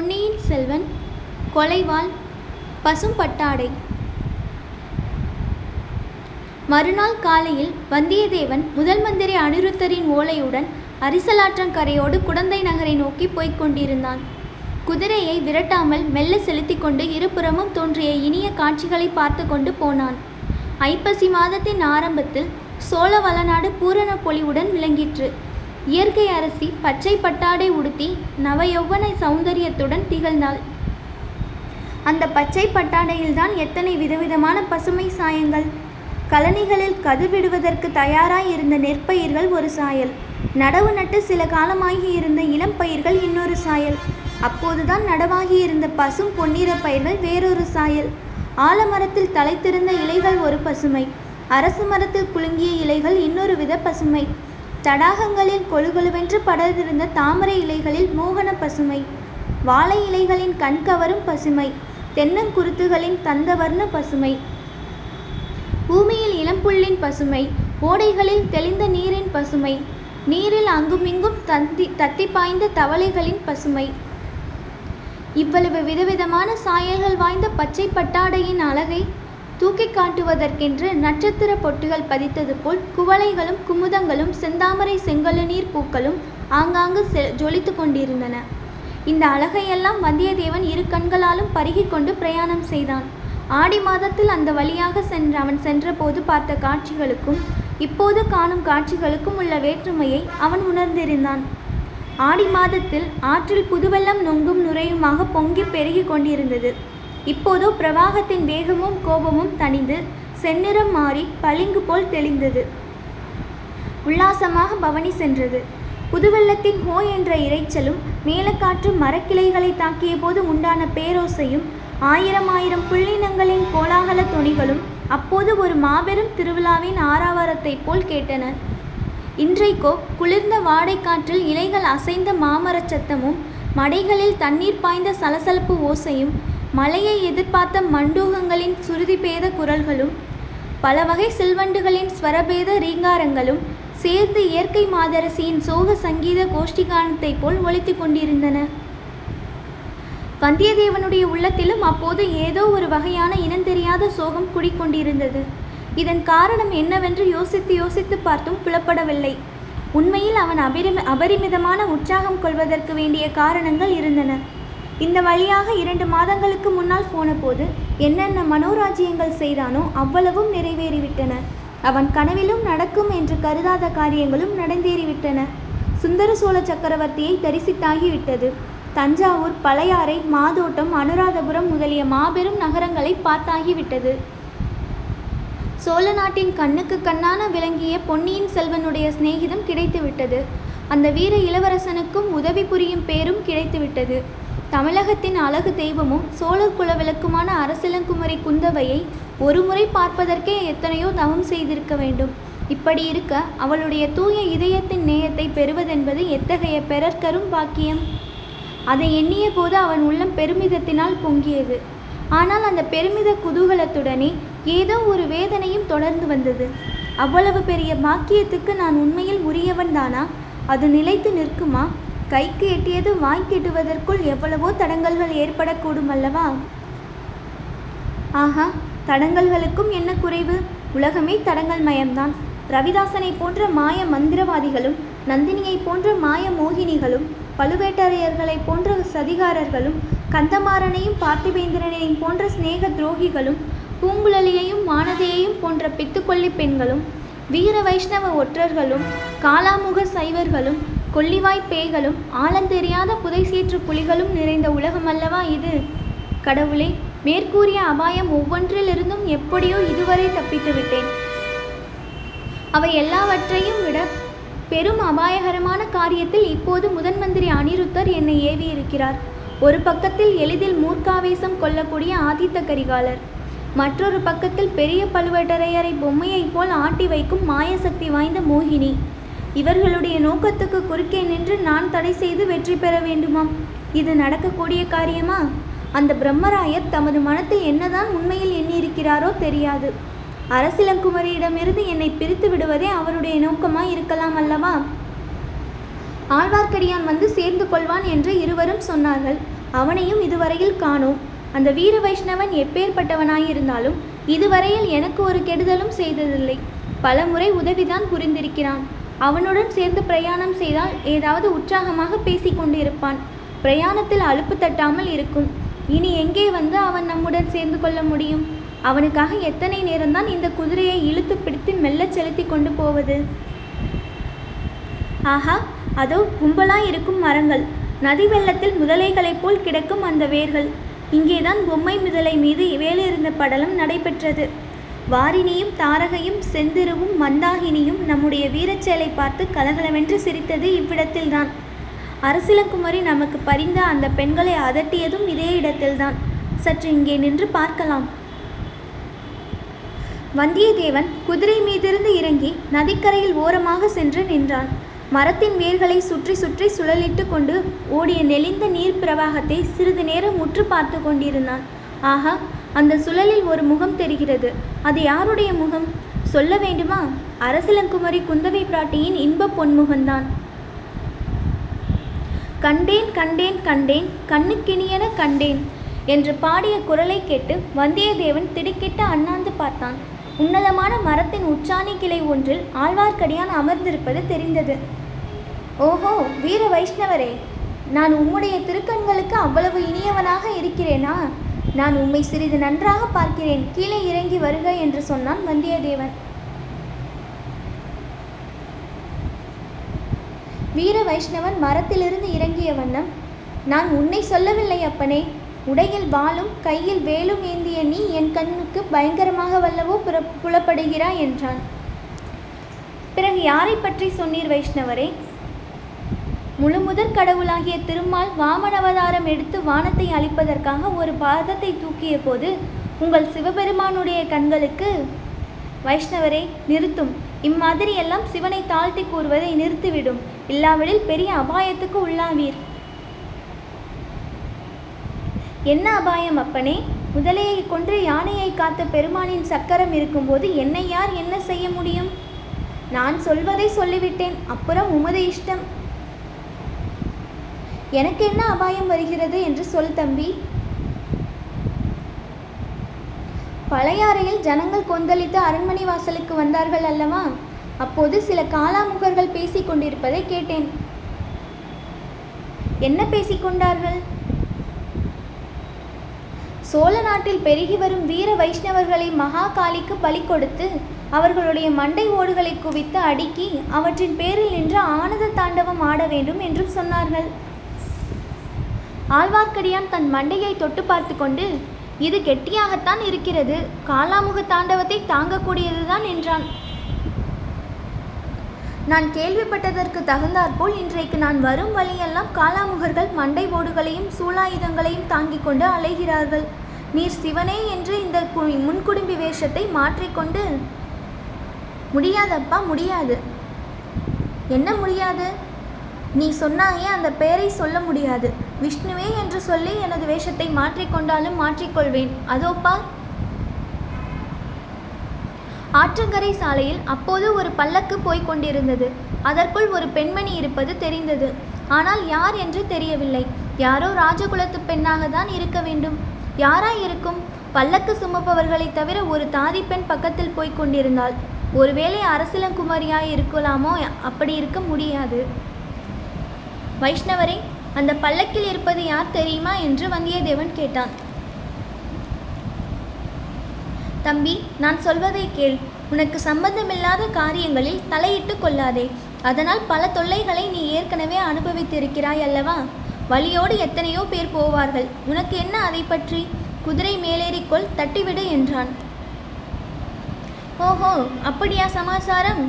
பொன்னியின் செல்வன் கொலைவாள் பசும்பட்டாடை. மறுநாள் காலையில் வந்தியத்தேவன் முதல் மந்திரி அனிருத்தரின் ஓலையுடன் அரிசலாற்றங்கரையோடு குடந்தை நகரை நோக்கி போய்க் கொண்டிருந்தான். குதிரையை விரட்டாமல் மெல்ல செலுத்தி கொண்டு இருபுறமும் தோன்றிய இனிய காட்சிகளை பார்த்து கொண்டு போனான். ஐப்பசி மாதத்தின் ஆரம்பத்தில் சோழ வளநாடு பூரண பொலிவுடன் விளங்கிற்று. இயற்கை அரசி பச்சை பட்டாடை உடுத்தி நவயௌவன சௌந்தரியத்துடன் திகழ்ந்தாள். அந்த பச்சை பட்டாடையில்தான் எத்தனை விதவிதமான பசுமை சாயங்கள். கழனிகளில் கதிர் விடுவதற்கு தயாராய் இருந்த நெற்பயிர்கள் ஒரு சாயல். நடவு நட்டு சில காலமாகி இருந்த இளம் பயிர்கள் இன்னொரு சாயல். அப்போதுதான் நடவாகி இருந்த பசும் பொன்னிற பயிர்கள் வேறொரு சாயல். ஆலமரத்தில் தலைத்திருந்த இலைகள் ஒரு பசுமை. அரசு மரத்தில் குலுங்கிய இலைகள் இன்னொரு வித பசுமை. தடாகங்களில் கொழுகொழுவென்று படர்ந்திருந்த தாமரை இலைகளில் மோகன பசுமை வாழை இலைகளின் கண்கவரும் பசுமை தென்னங்குருத்துகளின் தந்தவர்ண பசுமை பூமியில் இளம்புள்ளின் பசுமை ஓடைகளில் தெளிந்த நீரின் பசுமை நீரில் அங்குமிங்கும் தந்தி தத்தி பாய்ந்த தவளைகளின் பசுமை. இவ்வளவு விதவிதமான சாயல்கள் வாய்ந்த பச்சை பட்டாடையின் அழகை தூக்கி காட்டுவதற்கென்று நட்சத்திர பொட்டுகள் பதித்தது போல் குவளைகளும் குமுதங்களும் செந்தாமரை செங்கழுநீர் பூக்களும் ஆங்காங்கு செ ஜொலித்து கொண்டிருந்தன. இந்த அழகையெல்லாம் வந்தியத்தேவன் இரு கண்களாலும் பருகிக்கொண்டு பிரயாணம் செய்தான். ஆடி மாதத்தில் அந்த வழியாக சென்ற அவன் சென்றபோது பார்த்த காட்சிகளுக்கும் இப்போது காணும் காட்சிகளுக்கும் உள்ள வேற்றுமையை அவன் உணர்ந்திருந்தான். ஆடி மாதத்தில் ஆற்றில் புதுவெள்ளம் நொங்கும் நுரையுமாக பொங்கி பெருகி கொண்டிருந்தது. இப்போதோ பிரவாகத்தின் வேகமும் கோபமும் தணிந்து செந்நிறம் மாறி பளிங்கு போல் தெளிந்தது. உல்லாசமாக பவனி சென்றது. புதுவெள்ளத்தின் ஹோ என்ற இரைச்சலும் மேலக்காற்று மரக்கிளைகளை தாக்கிய போது உண்டான பேரோசையும் ஆயிரம் ஆயிரம் புள்ளினங்களின் கோலாகல துணிகளும் அப்போது ஒரு மாபெரும் திருவிழாவின் ஆரவாரத்தைப் போல் கேட்டன. இன்றைக்கோ குளிர்ந்த வாடைக்காற்றில் இலைகள் அசைந்த மாமரச் சத்தமும் மடைகளில் தண்ணீர் பாய்ந்த சலசலப்பு ஓசையும் மலையை எதிர்பார்த்த மண்டூகங்களின் சுருதிபேத குரல்களும் பல வகை செல்வண்டுகளின் ஸ்வரபேத ரீங்காரங்களும் சேர்ந்து இயற்கை மாதரசியின் சோக சங்கீத கோஷ்டிகானத்தைப் போல் ஒழித்து கொண்டிருந்தன. வந்தியத்தேவனுடைய உள்ளத்திலும் அப்போது ஏதோ ஒரு வகையான இனந்தெரியாத சோகம் குடிக்கொண்டிருந்தது இதன் காரணம் என்னவென்று யோசித்து யோசித்து பார்த்தும் புலப்படவில்லை. உண்மையில் அவன் அபரிம அபரிமிதமான உற்சாகம் கொள்வதற்கு வேண்டிய காரணங்கள் இருந்தன. இந்த வழியாக இரண்டு மாதங்களுக்கு முன்னால் போனபோது என்னென்ன மனோராஜ்யங்கள் செய்தானோ அவ்வளவும் நிறைவேறிவிட்டன. அவன் கனவிலும் நடக்கும் என்று கருதாத காரியங்களும் நடந்தேறிவிட்டன. சுந்தர சோழ சக்கரவர்த்தியை தரிசித்தாகிவிட்டது. தஞ்சாவூர் பழையாறை மாதோட்டம் அனுராதபுரம் முதலிய மாபெரும் நகரங்களை பார்த்தாகிவிட்டது. சோழ நாட்டின் கண்ணுக்கு கண்ணான விளங்கிய பொன்னியின் செல்வனுடைய சிநேகிதம் கிடைத்துவிட்டது. அந்த வீர இளவரசனுக்கும் உதவி புரியும் பேரும் கிடைத்துவிட்டது. தமிழகத்தின் அழகு தெய்வமும் சோழர் குலவிளக்குமான அரசிலங்குமரி குந்தவையை ஒருமுறை பார்ப்பதற்கே எத்தனையோ தவம் செய்திருக்க வேண்டும். இப்படி இருக்க அவளுடைய தூய இதயத்தின் நேயத்தை பெறுவதென்பது எத்தகைய பெறற்கரும் பாக்கியம்? அதை எண்ணிய போது அவன் உள்ளம் பெருமிதத்தினால் பொங்கியது. ஆனால் அந்த பெருமித குதூகலத்துடனே ஏதோ ஒரு வேதனையும் தொடர்ந்து வந்தது. அவ்வளவு பெரிய பாக்கியத்துக்கு நான் உண்மையில் உரியவன் தானா? அது நிலைத்து நிற்குமா? கைக்கு எட்டியது வாய்க்கு எட்டுவதற்குள் எவ்வளவோ தடங்கல்கள் ஏற்படக்கூடும் அல்லவா? ஆஹா தடங்கல்களுக்கும் என்ன குறைவு? உலகமே தடங்கல் மயம்தான். ரவிதாசனை போன்ற மாய மந்திரவாதிகளும் நந்தினியை போன்ற மாய மோகினிகளும் பழுவேட்டரையர்களைப் போன்ற சதிகாரர்களும் கந்தமாறனையும் பார்த்திபேந்திரனையும் போன்ற சிநேக துரோகிகளும் பூங்குழலியையும் வானதியையும் போன்ற பித்துக்கொல்லி பெண்களும் வீர வைஷ்ணவ ஒற்றர்களும் காலாமுக சைவர்களும் கொல்லிவாய் பேய்களும் ஆழந்தெரியாத புதைசீற்று புலிகளும் நிறைந்த உலகமல்லவா இது? கடவுளே மேற்கூறிய அபாயம் ஒவ்வொன்றிலிருந்தும் எப்படியோ இதுவரை தப்பித்து விட்டேன். அவை எல்லாவற்றையும் விட பெரும் அபாயகரமான காரியத்தில் இப்போது முதன் மந்திரி அனிருத்தர் என்னை ஏவியிருக்கிறார். ஒரு பக்கத்தில் எளிதில் மூர்க்காவேசம் கொள்ளக்கூடிய ஆதித்த கரிகாலர் மற்றொரு பக்கத்தில் பெரிய பழுவேட்டரையரை பொம்மையைப் போல் ஆட்டி வைக்கும் மாயசக்தி வாய்ந்த மோகினி. இவர்களுடைய நோக்கத்துக்கு குறுக்கே நின்று நான் தடை செய்து வெற்றி பெற வேண்டுமாம். இது நடக்கக்கூடிய காரியமா? அந்த பிரம்மராயர் தமது மனத்தில் என்னதான் உண்மையில் எண்ணியிருக்கிறாரோ தெரியாது. அரசிலங்குமரியிடமிருந்து என்னை பிரித்து விடுவதே அவருடைய நோக்கமாய் இருக்கலாம் அல்லவா? ஆழ்வார்க்கடியான் வந்து சேர்ந்து கொள்வான் என்று இருவரும் சொன்னார்கள். அவனையும் இதுவரையில் காணோம். அந்த வீர வைஷ்ணவன் எப்பேற்பட்டவனாயிருந்தாலும் இதுவரையில் எனக்கு ஒரு கெடுதலும் செய்ததில்லை. பலமுறை உதவிதான் புரிந்திருக்கிறான். அவனுடன் சேர்ந்து பிரயாணம் செய்தால் ஏதாவது உற்சாகமாக பேசிக்கொண்டிருப்பான் பிரயாணத்தில் அலுப்பு தட்டாமல் இருக்கும். இனி எங்கே வந்து அவன் நம்முடன் சேர்ந்து கொள்ள முடியும்? அவனுக்காக எத்தனை நேரம்தான் இந்த குதிரையை இழுத்து பிடித்து மெல்ல செலுத்தி கொண்டு போவது? ஆஹா அதோ கும்பலாய் இருக்கும் மரங்கள். நதி வெள்ளத்தில் முதலைகளைப் போல் கிடக்கும் அந்த வேர்கள். இங்கேதான் பொம்மை முதலை மீது வேலிருந்த படலம் நடைபெற்றது. வாரிணியும் தாரகையும் செந்திருவும் மந்தாகினியும் நம்முடைய வீரச்செயலை பார்த்து கலகலவென்று சிரித்தது இவ்விடத்தில்தான். அரசிலங்குமரி நமக்கு பரிந்த அந்த பெண்களை அதட்டியதும் இதே இடத்தில்தான். சற்று இங்கே நின்று பார்க்கலாம். வந்தியத்தேவன் குதிரை மீதிருந்து இறங்கி நதிக்கரையில் ஓரமாக சென்று நின்றான். மரத்தின் வேர்களை சுற்றி சுற்றி சுழலிட்டு கொண்டு ஓடிய நெளிந்த நீர் பிரவாகத்தை சிறிது நேரம் முற்று பார்த்து கொண்டிருந்தான். ஆகா அந்த சுழலில் ஒரு முகம் தெரிகிறது. அது யாருடைய முகம்? சொல்ல வேண்டுமா? அரசலங்குமரி குந்தவை பிராட்டியின் இன்ப பொன்முகம்தான். கண்டேன் கண்டேன் கண்டேன் கண்ணுக்கினியன கண்டேன் என்று பாடிய குரலை கேட்டு வந்தியத்தேவன் திடுக்கிட்டு அண்ணாந்து பார்த்தான். உன்னதமான மரத்தின் உச்சாணி கிளை ஒன்றில் ஆழ்வார்க்கடியான் அமர்ந்திருப்பது தெரிந்தது. ஓஹோ வீர வைஷ்ணவரே நான் உம்முடைய திருக்கண்களுக்கு அவ்வளவு இனியவனாக இருக்கிறேனா? நான் உம்மை சிறிது நன்றாக பார்க்கிறேன். கீழே இறங்கி வருக என்று சொன்னான் வந்தியத்தேவன். வீர வைஷ்ணவன் மரத்திலிருந்து இறங்கிய வண்ணம் நான் உன்னை சொல்லவில்லை அப்பனே. உடையில் வாளும் கையில் வேலும் ஏந்திய நீ என் கண்ணுக்கு பயங்கரமாக வல்லவோ புற புலப்படுகிறாய் என்றான். பிறகு யாரை பற்றி சொன்னீர் வைஷ்ணவரே? முழுமுதற் கடவுளாகிய திருமால் வாமனவதாரம் எடுத்து வானத்தை அழிப்பதற்காக ஒரு பாதத்தை தூக்கிய போது உங்கள் சிவபெருமானுடைய கண்களுக்கு வைஷ்ணவரே நிறுத்தும். இம்மாதிரியெல்லாம் சிவனை தாழ்த்தி கூறுவதை நிறுத்திவிடும். இல்லாவிடில் பெரிய அபாயத்துக்கு உள்ளாவீர். என்ன அபாயம் அப்பனே? முதலையை கொன்று யானையை காத்த பெருமானின் சக்கரம் இருக்கும்போது என்னை யார் என்ன செய்ய முடியும்? நான் சொல்வதை சொல்லிவிட்டேன் அப்புறம் உமது இஷ்டம். எனக்கு என்ன அபாயம் வருகிறது என்று சொல் தம்பி. பழையாறையில் ஜனங்கள் கொந்தளித்து அரண்மனை வாசலுக்கு வந்தார்கள் அல்லவா? அப்போது சில காலாமுகர்கள் பேசிக் கொண்டிருப்பதை கேட்டேன். என்ன பேசிக்கொண்டார்கள்? சோழ நாட்டில் பெருகி வரும் வீர வைஷ்ணவர்களை மகாகாளிக்கு பலி கொடுத்து அவர்களுடைய மண்டை ஓடுகளை குவித்து அடுக்கி அவற்றின் பேரில் நின்று ஆனந்த தாண்டவம் ஆட வேண்டும் என்றும் சொன்னார்கள். ஆழ்வார்க்கடியான் தன் மண்டையை தொட்டு பார்த்து கொண்டு இது கெட்டியாகத்தான் இருக்கிறது. காலாமுக தாண்டவத்தை தாங்கக்கூடியதுதான் என்றான். நான் கேள்விப்பட்டதற்கு தகுந்தாற்போல் இன்றைக்கு நான் வரும் வழியெல்லாம் காலாமுகர்கள் மண்டை ஓடுகளையும் சூலாயுதங்களையும் தாங்கிக் கொண்டு அலைகிறார்கள். நீர் சிவனே என்று இந்த முன்குடும்பி வேஷத்தை மாற்றிக்கொண்டு முடியாதப்பா முடியாது. என்ன முடியாது? நீ சொன்னாயே அந்த பெயரை சொல்ல முடியாது. விஷ்ணுவே என்று சொல்லி எனது வேஷத்தை மாற்றிக்கொண்டாலும் மாற்றிக்கொள்வேன். அதோப்பா? ஆற்றங்கரை சாலையில் அப்போது ஒரு பல்லக்கு போய்க் கொண்டிருந்தது. அதற்குள் ஒரு பெண்மணி இருப்பது தெரிந்தது. ஆனால் யார் என்று தெரியவில்லை. யாரோ ராஜகுலத்து பெண்ணாக தான் இருக்க வேண்டும். யாராய் இருக்கும் பல்லக்கு சுமப்பவர்களைத் தவிர ஒரு தாதி பெண் பக்கத்தில் போய்க் கொண்டிருந்தாள். ஒருவேளை அரசிலங்குமாரியாய் இருக்கலாமோ? அப்படி இருக்க முடியாது. வைஷ்ணவரே அந்த பல்லக்கில் இருப்பது யார் தெரியுமா? என்று வந்தியத்தேவன் கேட்டான். தம்பி நான் சொல்வதை கேள். உனக்கு சம்பந்தமில்லாத காரியங்களில் தலையிட்டு கொள்ளாதே. அதனால் பல தொல்லைகளை நீ ஏற்கனவே அனுபவித்திருக்கிறாய் அல்லவா? வழியோடு எத்தனையோ பேர் போவார்கள். உனக்கு என்ன அதை பற்றி? குதிரை மேலேறிக்கொள் தட்டிவிடு என்றான். ஓஹோ அப்படியா சமாசாரம்?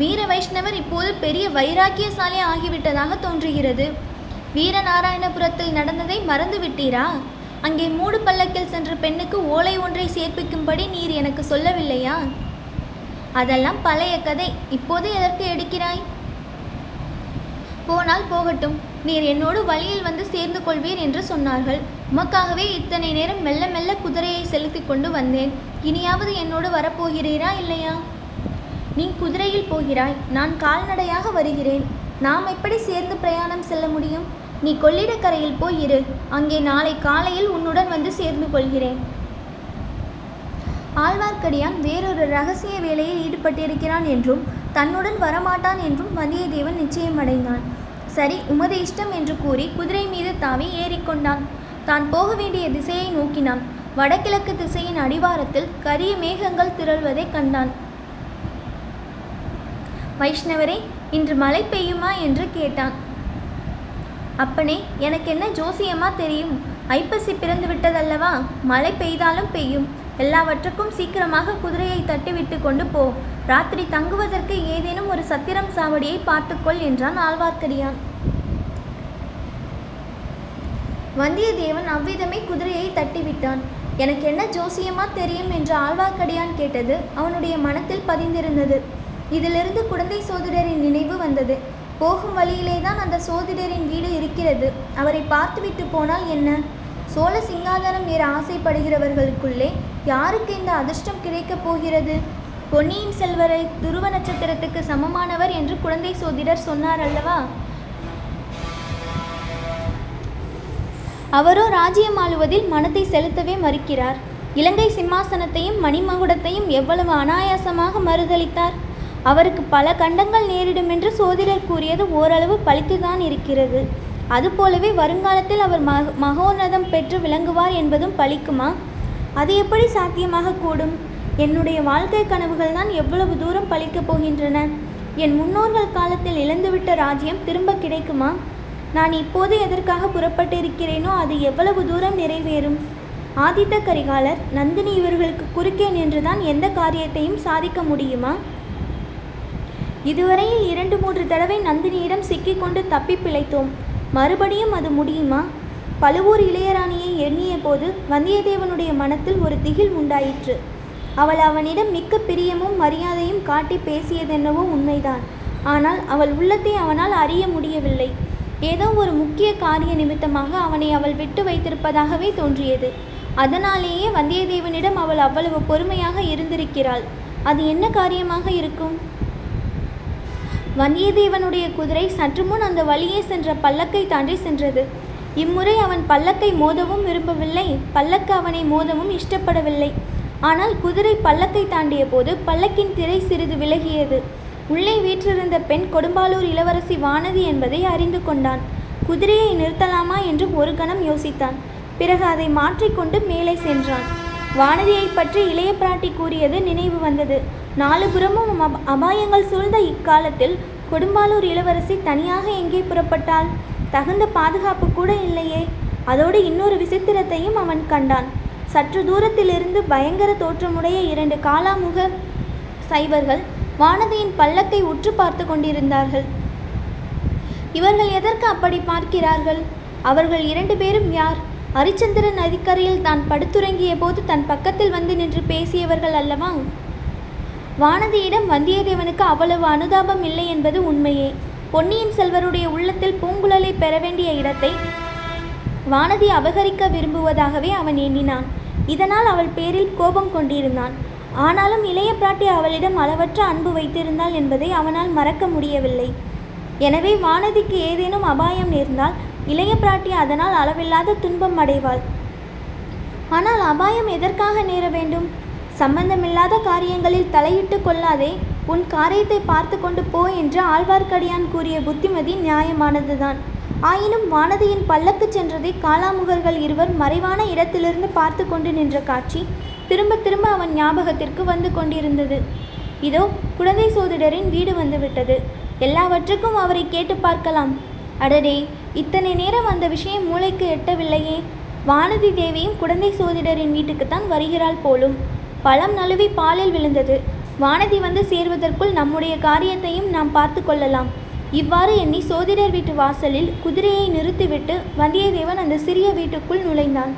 வீர வைஷ்ணவர் இப்போது பெரிய வைராக்கியசாலி ஆகிவிட்டதாக தோன்றுகிறது. வீரநாராயணபுரத்தில் நடந்ததை மறந்து விட்டீரா அங்கே மூடு பல்லக்கில் சென்ற பெண்ணுக்கு ஓலை ஒன்றை சேர்ப்பிக்கும்படி நீர் எனக்கு சொல்லவில்லையா? அதெல்லாம் பழைய கதை. இப்போது எதற்கு எடுக்கிறாய்? போனால் போகட்டும். நீர் என்னோடு வழியில் வந்து சேர்ந்து கொள்வீர் என்று சொன்னார்கள். உமக்காகவே இத்தனை நேரம் மெல்ல மெல்ல குதிரையை செலுத்தி கொண்டு வந்தேன். இனியாவது என்னோடு வரப்போகிறீரா இல்லையா? நீ குதிரையில் போகிறாய். நான் கால்நடையாக வருகிறேன். நாம் எப்படி சேர்ந்து பிரயாணம் செல்ல முடியும்? நீ கொள்ளிடக்கரையில் போய் இரு. அங்கே நாளை காலையில் உன்னுடன் வந்து சேர்ந்து கொள்கிறேன். ஆழ்வார்க்கடியான் வேறொரு ரகசிய வேலையில் ஈடுபட்டிருக்கிறான் என்றும் தன்னுடன் வரமாட்டான் என்றும் வந்தியத்தேவன் நிச்சயமடைந்தான் சரி உமது இஷ்டம் என்று கூறி குதிரை மீது தாவி ஏறிக்கொண்டான். தான் போக வேண்டிய திசையை நோக்கினான். வடகிழக்கு திசையின் அடிவாரத்தில் கரிய மேகங்கள் திரள்வதைக் கண்டான். வைஷ்ணவரே இன்று மழை பெய்யுமா என்று கேட்டான். அப்பனே எனக்கு என்ன ஜோசியமா தெரியும்? ஐப்பசி பிறந்து விட்டதல்லவா மழை பெய்தாலும் பெய்யும். எல்லாவற்றுக்கும் சீக்கிரமாக குதிரையை தட்டிவிட்டு கொண்டு போ. ராத்திரி தங்குவதற்கு ஏதேனும் ஒரு சத்திரம் சாவடியை பார்த்துக்கொள் என்றான் ஆழ்வார்க்கடியான். வந்தியத்தேவன் அவ்விதமே குதிரையை தட்டிவிட்டான். எனக்கு என்ன ஜோசியமா தெரியும் என்று ஆழ்வார்க்கடியான் கேட்டது அவனுடைய மனத்தில் பதிந்திருந்தது. இதிலிருந்து குழந்தை சோதரரின் நினைவு வந்தது. போகும் வழியிலே தான் அந்த சோதிடரின் வீடு இருக்கிறது. அவரை பார்த்துவிட்டு போனால் என்ன? சோழ சிங்காதனம் ஏற ஆசைப்படுகிறவர்களுக்குள்ளே யாருக்கு இந்த அதிர்ஷ்டம் கிடைக்கப் போகிறது? பொன்னியின் செல்வரை துருவ நட்சத்திரத்துக்கு சமமானவர் என்று குழந்தை சோதிடர் சொன்னார் அல்லவா? அவரோ ராஜ்யம் ஆளுவதில் மனத்தை செலுத்தவே மறுக்கிறார். இலங்கை சிம்மாசனத்தையும் மணிமகுடத்தையும் எவ்வளவு அனாயாசமாக மறுதளித்தார்? அவருக்கு பல கண்டங்கள் நேரிடும் என்று சோதிடர் கூறியது ஓரளவு பழித்துதான் இருக்கிறது. அதுபோலவே வருங்காலத்தில் அவர் மக மகோன்னதம் பெற்று விளங்குவார் என்பதும் பழிக்குமா? அது எப்படி சாத்தியமாக கூடும்? என்னுடைய வாழ்க்கை கனவுகள் தான் எவ்வளவு தூரம் பழிக்கப் போகின்றன? என் முன்னோர்கள் காலத்தில் இழந்துவிட்ட ராஜ்யம் திரும்ப கிடைக்குமா? நான் இப்போது எதற்காக புறப்பட்டிருக்கிறேனோ அது எவ்வளவு தூரம் நிறைவேறும்? ஆதித்த கரிகாலர் நந்தினி இவர்களுக்கு குறுக்கே நின்றுதான் எந்த காரியத்தையும் சாதிக்க முடியுமா? இதுவரையில் இரண்டு மூன்று தடவை நந்தினியிடம் சிக்கிக்கொண்டு தப்பி பிழைத்தோம். மறுபடியும் அது முடியுமா? பழுவூர் இளையராணியை எண்ணிய போது வந்தியத்தேவனுடைய மனத்தில் ஒரு திகில் உண்டாயிற்று. அவள் அவனிடம் மிக்க பிரியமும் மரியாதையும் காட்டி பேசியதென்னவோ உண்மைதான். ஆனால் அவள் உள்ளத்தை அவனால் அறிய முடியவில்லை. ஏதோ ஒரு முக்கிய காரிய நிமித்தமாக அவனை அவள் விட்டு வைத்திருப்பதாகவே தோன்றியது. அதனாலேயே வந்தியத்தேவனிடம் அவள் அவ்வளவு பொறுமையாக இருந்திருக்கிறாள். அது என்ன காரியமாக இருக்கும்? வந்தியத்தேவனுடைய குதிரை சற்று முன் அந்த வழியே சென்ற பல்லக்கை தாண்டி சென்றது. இம்முறை அவன் பல்லக்கை மோதவும் விரும்பவில்லை பல்லக்கு அவனை மோதவும் இஷ்டப்படவில்லை. ஆனால் குதிரை பல்லக்கை தாண்டிய போது பல்லக்கின் திரை சிறிது விலகியது. உள்ளே வீற்றிருந்த பெண் கொடும்பாலூர் இளவரசி வானதி என்பதை அறிந்து கொண்டான். குதிரையை நிறுத்தலாமா என்று ஒரு கணம் யோசித்தான். பிறகு அதை மாற்றிக்கொண்டு மேலே சென்றான். வானதியை பற்றி இளைய பிராட்டி கூறியது நினைவு வந்தது. நாலு புறமும் அபாயங்கள் சூழ்ந்த இக்காலத்தில் கொடும்பாலூர் இளவரசி தனியாக எங்கே புறப்பட்டாள்? தகுந்த பாதுகாப்பு கூட இல்லையே. அதோடு இன்னொரு விசித்திரத்தையும் அவன் கண்டான். சற்று தூரத்திலிருந்து பயங்கர தோற்றமுடைய இரண்டு காலாமுக சைவர்கள் வானதியின் பல்லக்கை உற்று பார்த்து கொண்டிருந்தார்கள். இவர்கள் எதற்கு அப்படி பார்க்கிறார்கள்? அவர்கள் இரண்டு பேரும் யார்? அரிச்சந்திர நதிக்கரையில் தான் படுத்துறங்கிய போது தன் பக்கத்தில் வந்து நின்று பேசியவர்கள் அல்லவா? வானதியிடம் வந்தியத்தேவனுக்கு அவ்வளவு அனுதாபம் இல்லை என்பது உண்மையே. பொன்னியின் செல்வருடைய உள்ளத்தில் பூங்குழலை பெற வேண்டிய இடத்தை வானதி அபகரிக்க விரும்புவதாகவே அவன் எண்ணினான். இதனால் அவள் பேரில் கோபம் கொண்டிருந்தான். ஆனாலும் இளைய பிராட்டி அவளிடம் அளவற்ற அன்பு வைத்திருந்தாள் என்பதை அவனால் மறக்க முடியவில்லை. எனவே வானதிக்கு ஏதேனும் அபாயம் நேர்ந்தால் இளைய பிராட்டி அதனால் அளவில்லாத துன்பம் அடைவாள். ஆனால் அபாயம் எதற்காக நேர வேண்டும்? சம்பந்தமில்லாத காரியங்களில் தலையிட்டு கொள்ளாதே உன் காரியத்தை பார்த்து கொண்டு போ என்று ஆழ்வார்க்கடியான் கூறிய புத்திமதி நியாயமானதுதான். ஆயினும் வானதியின் பல்லக்கு சென்றதை காலாமுகர்கள் இருவர் மறைவான இடத்திலிருந்து பார்த்து கொண்டு நின்ற காட்சி திரும்ப திரும்ப அவன் ஞாபகத்திற்கு வந்து கொண்டிருந்தது. இதோ குழந்தை சோதிடரின் வீடு வந்துவிட்டது. எல்லாவற்றுக்கும் அவரை கேட்டு பார்க்கலாம். அடடே இத்தனை நேரம் அந்த விஷயம் மூளைக்கு எட்டவில்லையே. வானதி தேவியும் குழந்தை சோதிடரின் வீட்டுக்குத்தான் வருகிறாள் போலும். பழம் நழுவி பாலில் விழுந்தது. வானதி வந்து சேர்வதற்குள் நம்முடைய காரியத்தையும் நாம் பார்த்து கொள்ளலாம். இவ்வாறு எண்ணி சோதிடர் வீட்டு வாசலில் குதிரையை நிறுத்திவிட்டு வந்தியத்தேவன் அந்த சிறிய வீட்டுக்குள் நுழைந்தான்.